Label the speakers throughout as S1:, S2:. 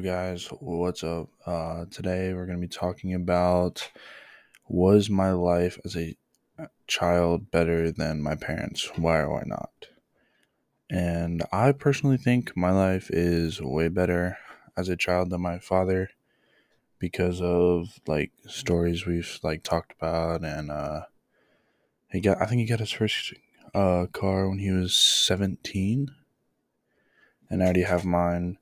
S1: guys? What's up? Uh, today we're going to be talking about was my life as a child better than my parents? Why or why not? And I personally think my life is way better as a child than my father because of like stories we've like talked about and uh he got I think he got his first uh car when he was 17 and I already have mine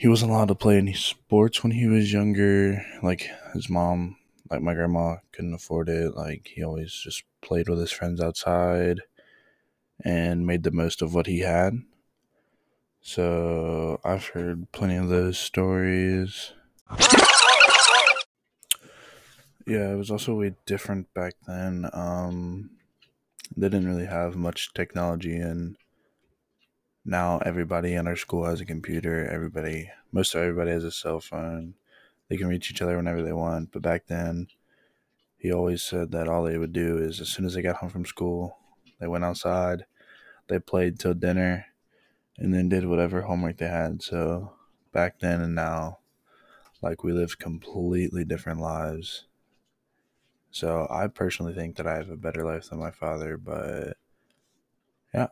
S1: he wasn't allowed to play any sports when he was younger. Like his mom, like my grandma, couldn't afford it. Like he always just played with his friends outside and made the most of what he had. So I've heard plenty of those stories. Yeah, it was also way different back then. Um, they didn't really have much technology and now everybody in our school has a computer. Everybody, most of everybody has a cell phone. They can reach each other whenever they want. But back then, he always said that all they would do is as soon as they got home from school, they went outside, they played till dinner, and then did whatever homework they had. So back then and now, like we live completely different lives. So I personally think that I have a better life than my father, but yeah.